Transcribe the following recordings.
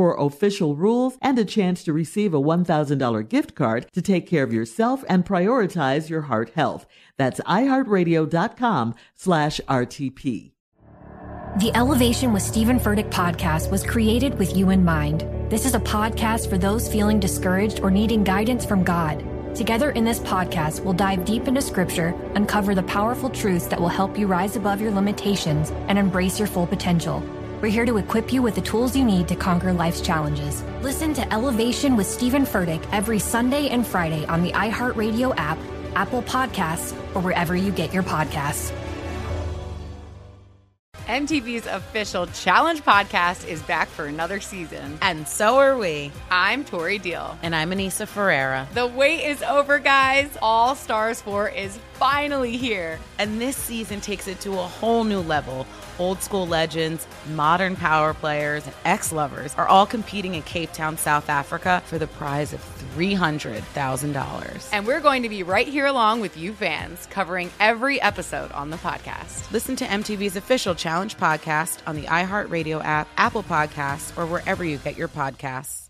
for official rules and a chance to receive a $1,000 gift card to take care of yourself and prioritize your heart health. That's iheartradio.com slash RTP. The Elevation with Stephen Furtick podcast was created with you in mind. This is a podcast for those feeling discouraged or needing guidance from God. Together in this podcast, we'll dive deep into scripture, uncover the powerful truths that will help you rise above your limitations and embrace your full potential. We're here to equip you with the tools you need to conquer life's challenges. Listen to Elevation with Stephen Furtick every Sunday and Friday on the iHeartRadio app, Apple Podcasts, or wherever you get your podcasts. MTV's official Challenge podcast is back for another season. And so are we. I'm Tori Deal. And I'm Aneesa Ferreira. The wait is over, guys. All Stars 4 is finally here. And this season takes it to a whole new level. Old school legends, modern power players, and ex lovers are all competing in Cape Town, South Africa for the prize of $300,000. And we're going to be right here along with you fans, covering every episode on the podcast. Listen to MTV's official Challenge podcast on the iHeartRadio app, Apple Podcasts, or wherever you get your podcasts.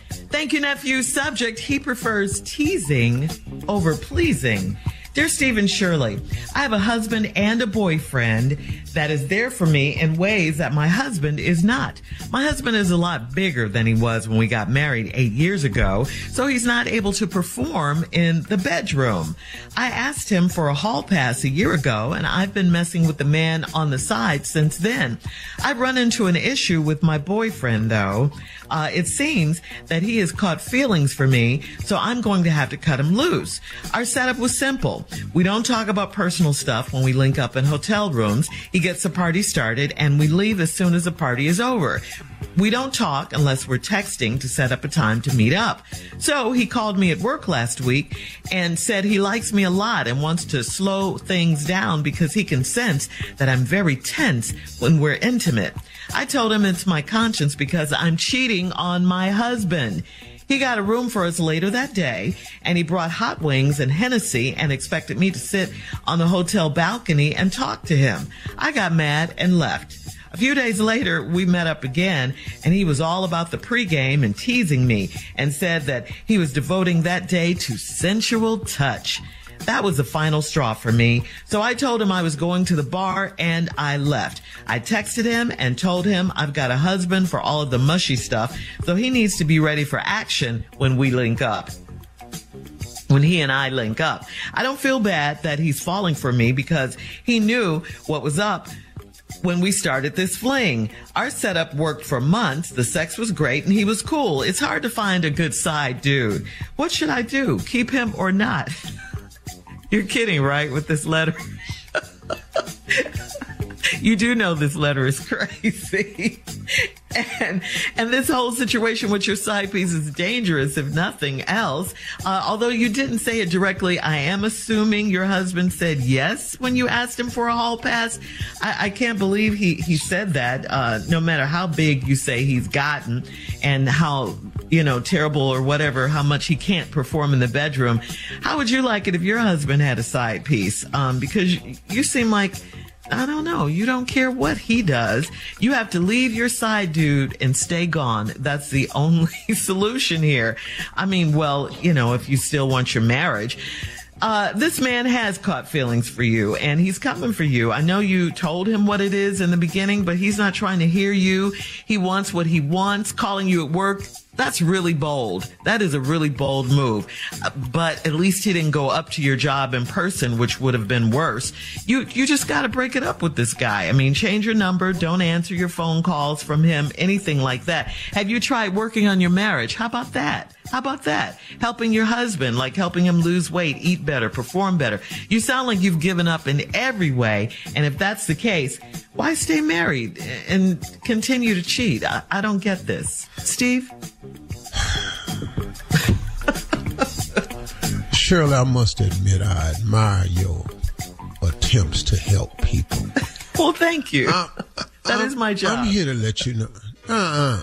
Thank you, nephew. Subject, he prefers teasing over pleasing. Dear Stephen Shirley, I have a husband and a boyfriend that is there for me in ways that my husband is not. My husband is a lot bigger than he was when we got married eight years ago, so he's not able to perform in the bedroom. I asked him for a hall pass a year ago, and I've been messing with the man on the side since then. I've run into an issue with my boyfriend, though. Uh, it seems that he has caught feelings for me, so I'm going to have to cut him loose. Our setup was simple. We don't talk about personal stuff when we link up in hotel rooms. He gets the party started and we leave as soon as the party is over. We don't talk unless we're texting to set up a time to meet up. So he called me at work last week and said he likes me a lot and wants to slow things down because he can sense that I'm very tense when we're intimate. I told him it's my conscience because I'm cheating on my husband. He got a room for us later that day and he brought hot wings and Hennessy and expected me to sit on the hotel balcony and talk to him. I got mad and left. A few days later, we met up again and he was all about the pregame and teasing me and said that he was devoting that day to sensual touch. That was the final straw for me. So I told him I was going to the bar and I left. I texted him and told him I've got a husband for all of the mushy stuff, so he needs to be ready for action when we link up when he and I link up. I don't feel bad that he's falling for me because he knew what was up when we started this fling. Our setup worked for months. The sex was great and he was cool. It's hard to find a good side dude. What should I do? Keep him or not? You're kidding, right? With this letter. you do know this letter is crazy. and and this whole situation with your side piece is dangerous if nothing else. Uh, although you didn't say it directly i am assuming your husband said yes when you asked him for a hall pass. I, I can't believe he he said that uh, no matter how big you say he's gotten and how you know terrible or whatever how much he can't perform in the bedroom. How would you like it if your husband had a side piece? Um, because you seem like I don't know. You don't care what he does. You have to leave your side dude and stay gone. That's the only solution here. I mean, well, you know, if you still want your marriage. Uh, this man has caught feelings for you and he's coming for you. I know you told him what it is in the beginning, but he's not trying to hear you. He wants what he wants, calling you at work that's really bold. That is a really bold move. Uh, but at least he didn't go up to your job in person, which would have been worse. You you just got to break it up with this guy. I mean, change your number, don't answer your phone calls from him, anything like that. Have you tried working on your marriage? How about that? How about that? Helping your husband, like helping him lose weight, eat better, perform better. You sound like you've given up in every way. And if that's the case, why stay married and continue to cheat? I, I don't get this. Steve? Shirley, I must admit I admire your attempts to help people. well, thank you. Uh, that I'm, is my job. I'm here to let you know. Uh-uh,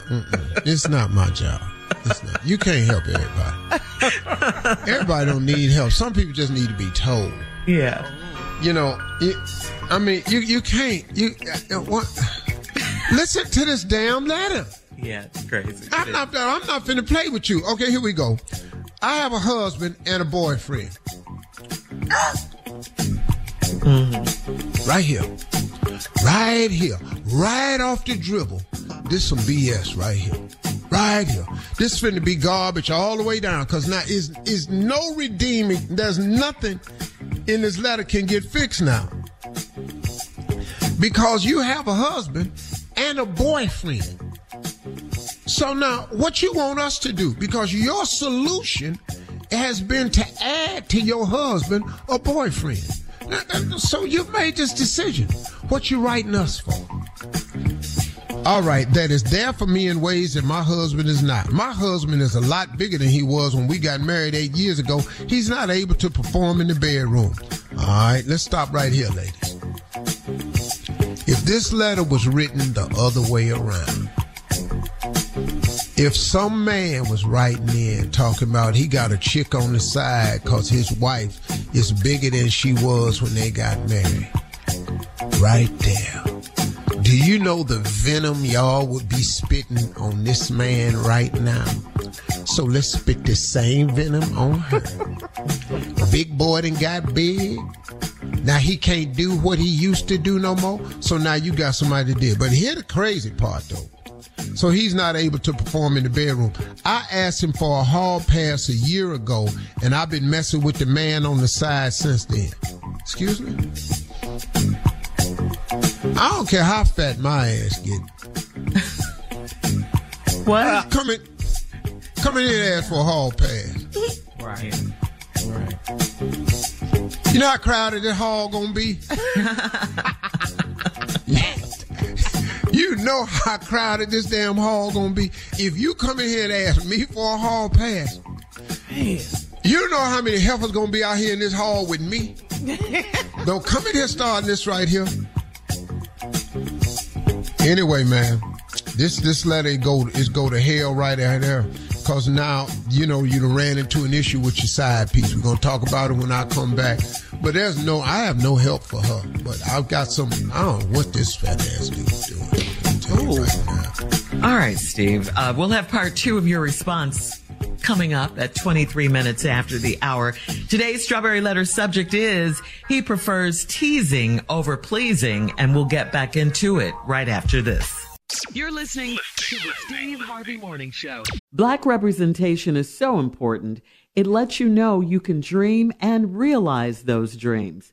it's not my job. It's not. You can't help everybody. everybody don't need help. Some people just need to be told. Yeah. You know, it, I mean, you you can't you uh, what? Listen to this damn letter. Yeah, it's crazy. I'm not. I'm not finna play with you. Okay, here we go. I have a husband and a boyfriend. Mm-hmm. Right here. Right here. Right off the dribble. This some BS right here. Right here. This finna be garbage all the way down. Cause now is is no redeeming. There's nothing in this letter can get fixed now. Because you have a husband and a boyfriend. So now, what you want us to do? Because your solution has been to add to your husband a boyfriend. So you've made this decision. What you writing us for? All right, that is there for me in ways that my husband is not. My husband is a lot bigger than he was when we got married eight years ago. He's not able to perform in the bedroom. All right, let's stop right here, ladies. If this letter was written the other way around, if some man was writing in talking about he got a chick on the side because his wife is bigger than she was when they got married, right there. Do you know the venom y'all would be spitting on this man right now? So let's spit the same venom on her. big boy done got big. Now he can't do what he used to do no more. So now you got somebody to do. But here the crazy part though. So he's not able to perform in the bedroom. I asked him for a hall pass a year ago, and I've been messing with the man on the side since then. Excuse me? I don't care how fat my ass get. what? Uh, come in, come in here and ask for a hall pass. Right. Right. You know how crowded this hall gonna be? You know how crowded this damn hall gonna be. If you come in here and ask me for a hall pass, man, you know how many heifers gonna be out here in this hall with me. Don't come in here starting this right here. Anyway, man, this this letter go is go to hell right out there. Cause now you know you ran into an issue with your side piece. We're gonna talk about it when I come back. But there's no, I have no help for her. But I've got some. I don't know what this fat ass dude is doing. Right All right, Steve. Uh, we'll have part two of your response coming up at 23 minutes after the hour. Today's Strawberry Letter subject is he prefers teasing over pleasing, and we'll get back into it right after this. You're listening to the Steve Harvey Morning Show. Black representation is so important. It lets you know you can dream and realize those dreams.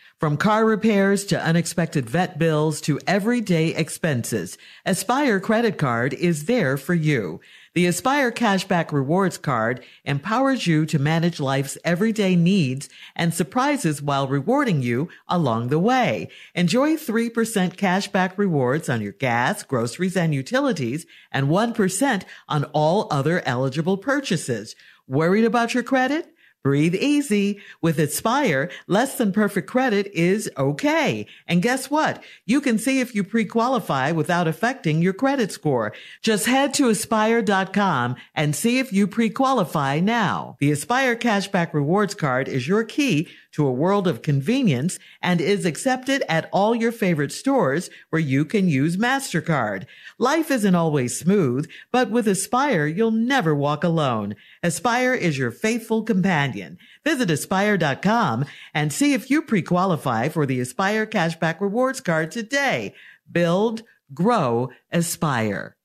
From car repairs to unexpected vet bills to everyday expenses, Aspire Credit Card is there for you. The Aspire Cashback Rewards Card empowers you to manage life's everyday needs and surprises while rewarding you along the way. Enjoy 3% cashback rewards on your gas, groceries, and utilities, and 1% on all other eligible purchases. Worried about your credit? Breathe easy. With Aspire, less than perfect credit is okay. And guess what? You can see if you pre-qualify without affecting your credit score. Just head to aspire.com and see if you pre-qualify now. The Aspire Cashback Rewards Card is your key to a world of convenience and is accepted at all your favorite stores where you can use MasterCard. Life isn't always smooth, but with Aspire, you'll never walk alone. Aspire is your faithful companion. Visit aspire.com and see if you pre-qualify for the Aspire Cashback Rewards Card today. Build, grow, aspire.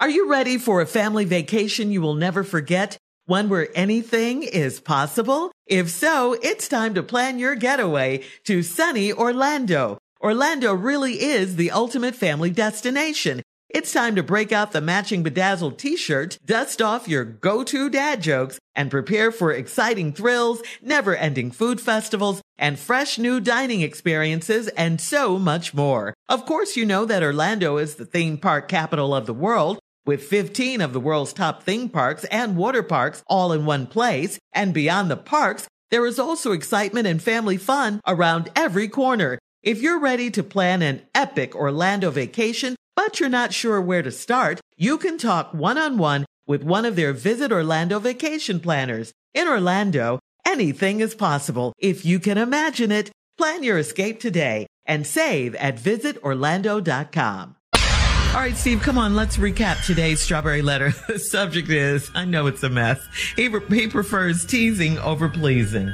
Are you ready for a family vacation you will never forget? One where anything is possible? If so, it's time to plan your getaway to sunny Orlando. Orlando really is the ultimate family destination. It's time to break out the matching bedazzled t-shirt, dust off your go-to dad jokes, and prepare for exciting thrills, never-ending food festivals, and fresh new dining experiences, and so much more. Of course, you know that Orlando is the theme park capital of the world, with 15 of the world's top theme parks and water parks all in one place. And beyond the parks, there is also excitement and family fun around every corner. If you're ready to plan an epic Orlando vacation, but you're not sure where to start, you can talk one on one with one of their Visit Orlando vacation planners. In Orlando, anything is possible if you can imagine it. Plan your escape today and save at visitorlando.com. All right, Steve, come on. Let's recap today's strawberry letter. The subject is, I know it's a mess. He, he prefers teasing over pleasing.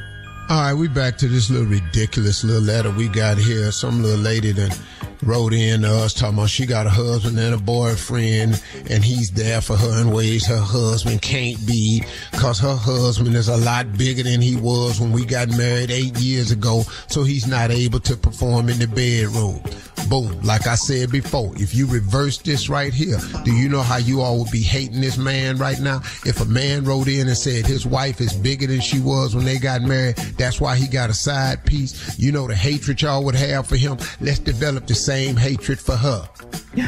All right, we back to this little ridiculous little letter we got here. Some little lady that wrote in to us talking about she got a husband and a boyfriend and he's there for her in ways her husband can't be because her husband is a lot bigger than he was when we got married eight years ago. So he's not able to perform in the bedroom. Boom. Like I said before, if you reverse this right here, do you know how you all would be hating this man right now? If a man wrote in and said his wife is bigger than she was when they got married, that's why he got a side piece. You know the hatred y'all would have for him. Let's develop the same hatred for her.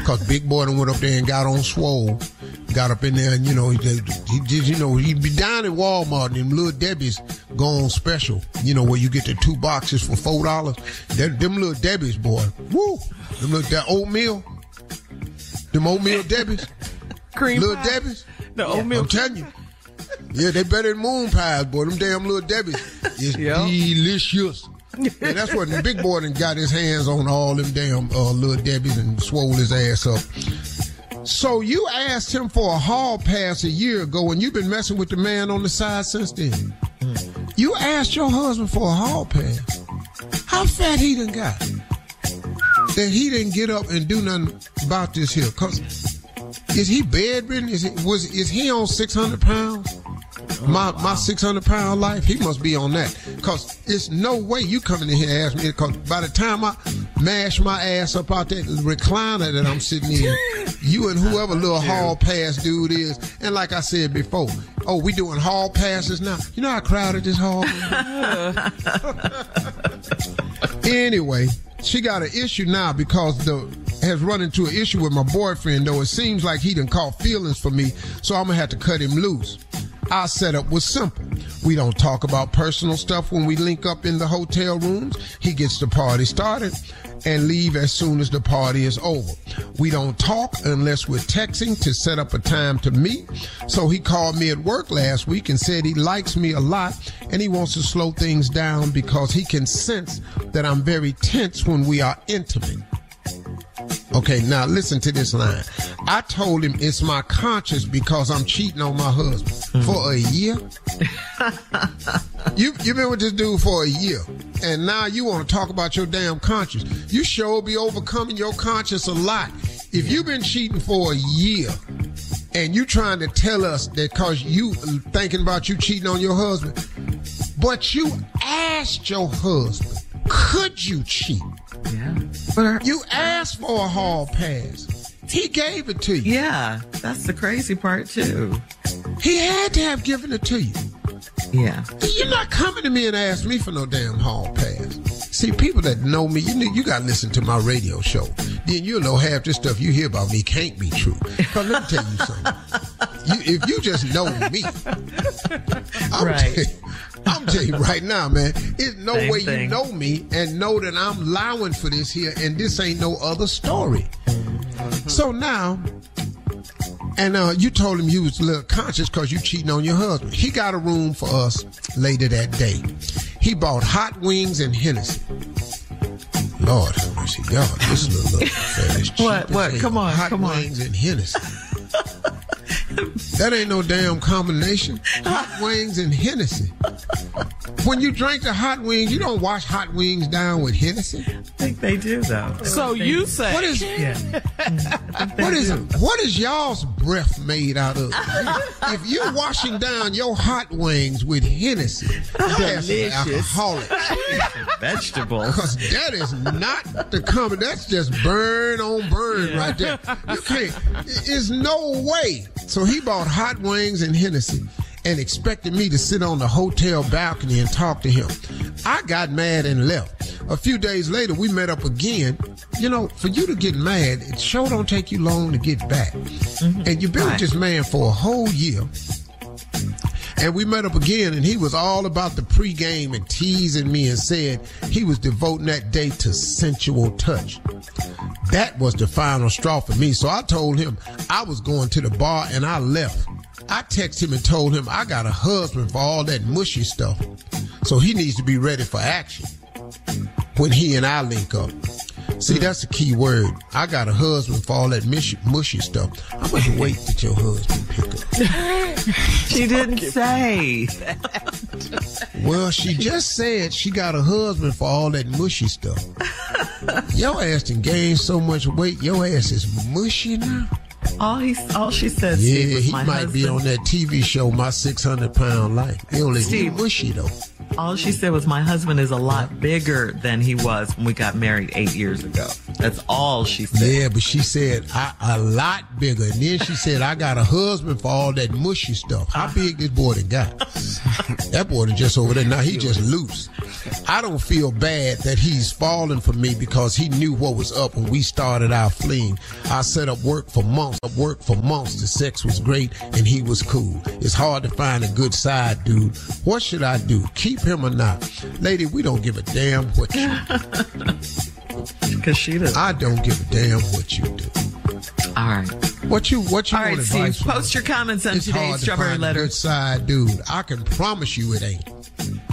Cause Big Boy done went up there and got on swole, got up in there and you know he, did you know he'd be down at Walmart and them little Debbie's go on special. You know where you get the two boxes for four dollars. Them little Debbie's boy, woo, them little that oatmeal, them oatmeal Debbie's, Cream little pie. Debbie's. The oatmeal. I'm telling you. Yeah, they better than moon pies, boy. Them damn little Debbie's is Yeah. delicious. And that's what the big boy done got his hands on all them damn uh, little Debbie's and swole his ass up. So you asked him for a hall pass a year ago, and you've been messing with the man on the side since then. You asked your husband for a hall pass. How fat he done got? That he didn't get up and do nothing about this here. Cause is he bedridden? Is it was is he on six hundred pounds? My oh, my six hundred pound life, he must be on that. Cause it's no way you coming in here and ask me. Cause by the time I mash my ass up out that recliner that I'm sitting in, you and whoever little hall pass dude is, and like I said before, oh we doing hall passes now. You know how crowded this hall is? anyway, she got an issue now because the has run into an issue with my boyfriend. Though it seems like he done caught feelings for me, so I'm gonna have to cut him loose. Our setup was simple. We don't talk about personal stuff when we link up in the hotel rooms. He gets the party started and leave as soon as the party is over. We don't talk unless we're texting to set up a time to meet. So he called me at work last week and said he likes me a lot and he wants to slow things down because he can sense that I'm very tense when we are intimate. Okay, now listen to this line. I told him it's my conscience because I'm cheating on my husband for a year. you you've been with this dude for a year, and now you want to talk about your damn conscience. You sure be overcoming your conscience a lot. If you've been cheating for a year, and you trying to tell us that cause you thinking about you cheating on your husband, but you asked your husband, could you cheat? Yeah. You asked for a hall pass. He gave it to you. Yeah, that's the crazy part too. He had to have given it to you. Yeah. You're not coming to me and ask me for no damn hall pass. See, people that know me, you know, you got to listen to my radio show. Then you'll know half this stuff you hear about me can't be true. Cause let me tell you something. You, if you just know me, I'm, Right. tell- I'm telling you right now, man. It's no Same way you know me and know that I'm lying for this here, and this ain't no other story. So now, and uh, you told him you was a little conscious because you cheating on your husband. He got a room for us later that day. He bought hot wings and Hennessy. Lord have mercy, y'all. This little is cheap What, what? Come on, hot come on. wings and Hennessy. that ain't no damn combination. Hot wings and Hennessy. When you drink the hot wings, you don't wash hot wings down with Hennessy. I think they do though. So you say What is Yeah. what is what is y'all's breath made out of? if you're washing down your hot wings with Hennessy, that's an alcoholic. Vegetables. Cause that is not the common. That's just burn on burn right there. You can't. There's no way. So he bought hot wings and Hennessy. And expected me to sit on the hotel balcony and talk to him. I got mad and left. A few days later, we met up again. You know, for you to get mad, it sure don't take you long to get back. Mm-hmm. And you've been with this man for a whole year. And we met up again, and he was all about the pregame and teasing me and said he was devoting that day to sensual touch. That was the final straw for me. So I told him I was going to the bar and I left. I texted him and told him I got a husband for all that mushy stuff. So he needs to be ready for action when he and I link up. See, that's the key word. I got a husband for all that mushy, mushy stuff. How much wait did your husband pick up? She didn't say. Well, she just said she got a husband for all that mushy stuff. Your ass done gained so much weight, your ass is mushy now. All oh, he, all she said, Steve, Yeah, was he my might be on that TV show, My 600 Pound Life. He only he Steve. mushy though. All she said was my husband is a lot bigger than he was when we got married eight years ago. That's all she said. Yeah, but she said I, a lot bigger. And then she said I got a husband for all that mushy stuff. How big this boy done got? that boy done just over there. Now he just loose. I don't feel bad that he's fallen for me because he knew what was up when we started our fleeing. I set up work for months, up work for months. The sex was great and he was cool. It's hard to find a good side dude. What should I do? Keep him or not? Lady, we don't give a damn what you do. Because she does. I don't give a damn what you do. All right. What you what you All right, want Steve. advice from? Post your comments on It's hard today's to Strawberry find a Letter good side dude. I can promise you it ain't.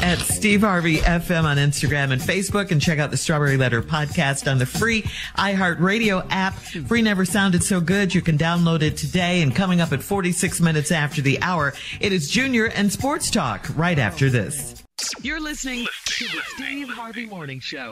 at Steve Harvey FM on Instagram and Facebook, and check out the Strawberry Letter podcast on the free iHeartRadio app. Free never sounded so good. You can download it today. And coming up at 46 minutes after the hour, it is Junior and Sports Talk right after this. You're listening to the Steve Harvey Morning Show.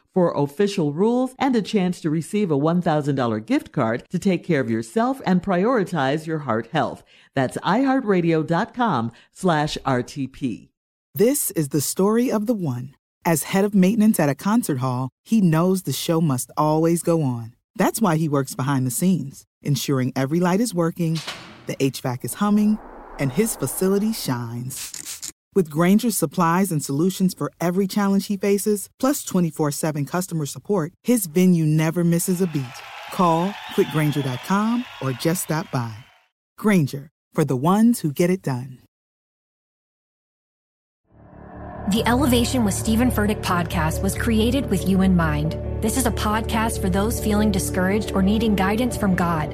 for official rules and a chance to receive a $1,000 gift card to take care of yourself and prioritize your heart health. That's iHeartRadio.com slash RTP. This is the story of the one. As head of maintenance at a concert hall, he knows the show must always go on. That's why he works behind the scenes, ensuring every light is working, the HVAC is humming, and his facility shines. With Grainger's supplies and solutions for every challenge he faces, plus 24 7 customer support, his venue never misses a beat. Call click grainger.com or just stop by. Granger, for the ones who get it done. The Elevation with Stephen Furtick podcast was created with you in mind. This is a podcast for those feeling discouraged or needing guidance from God.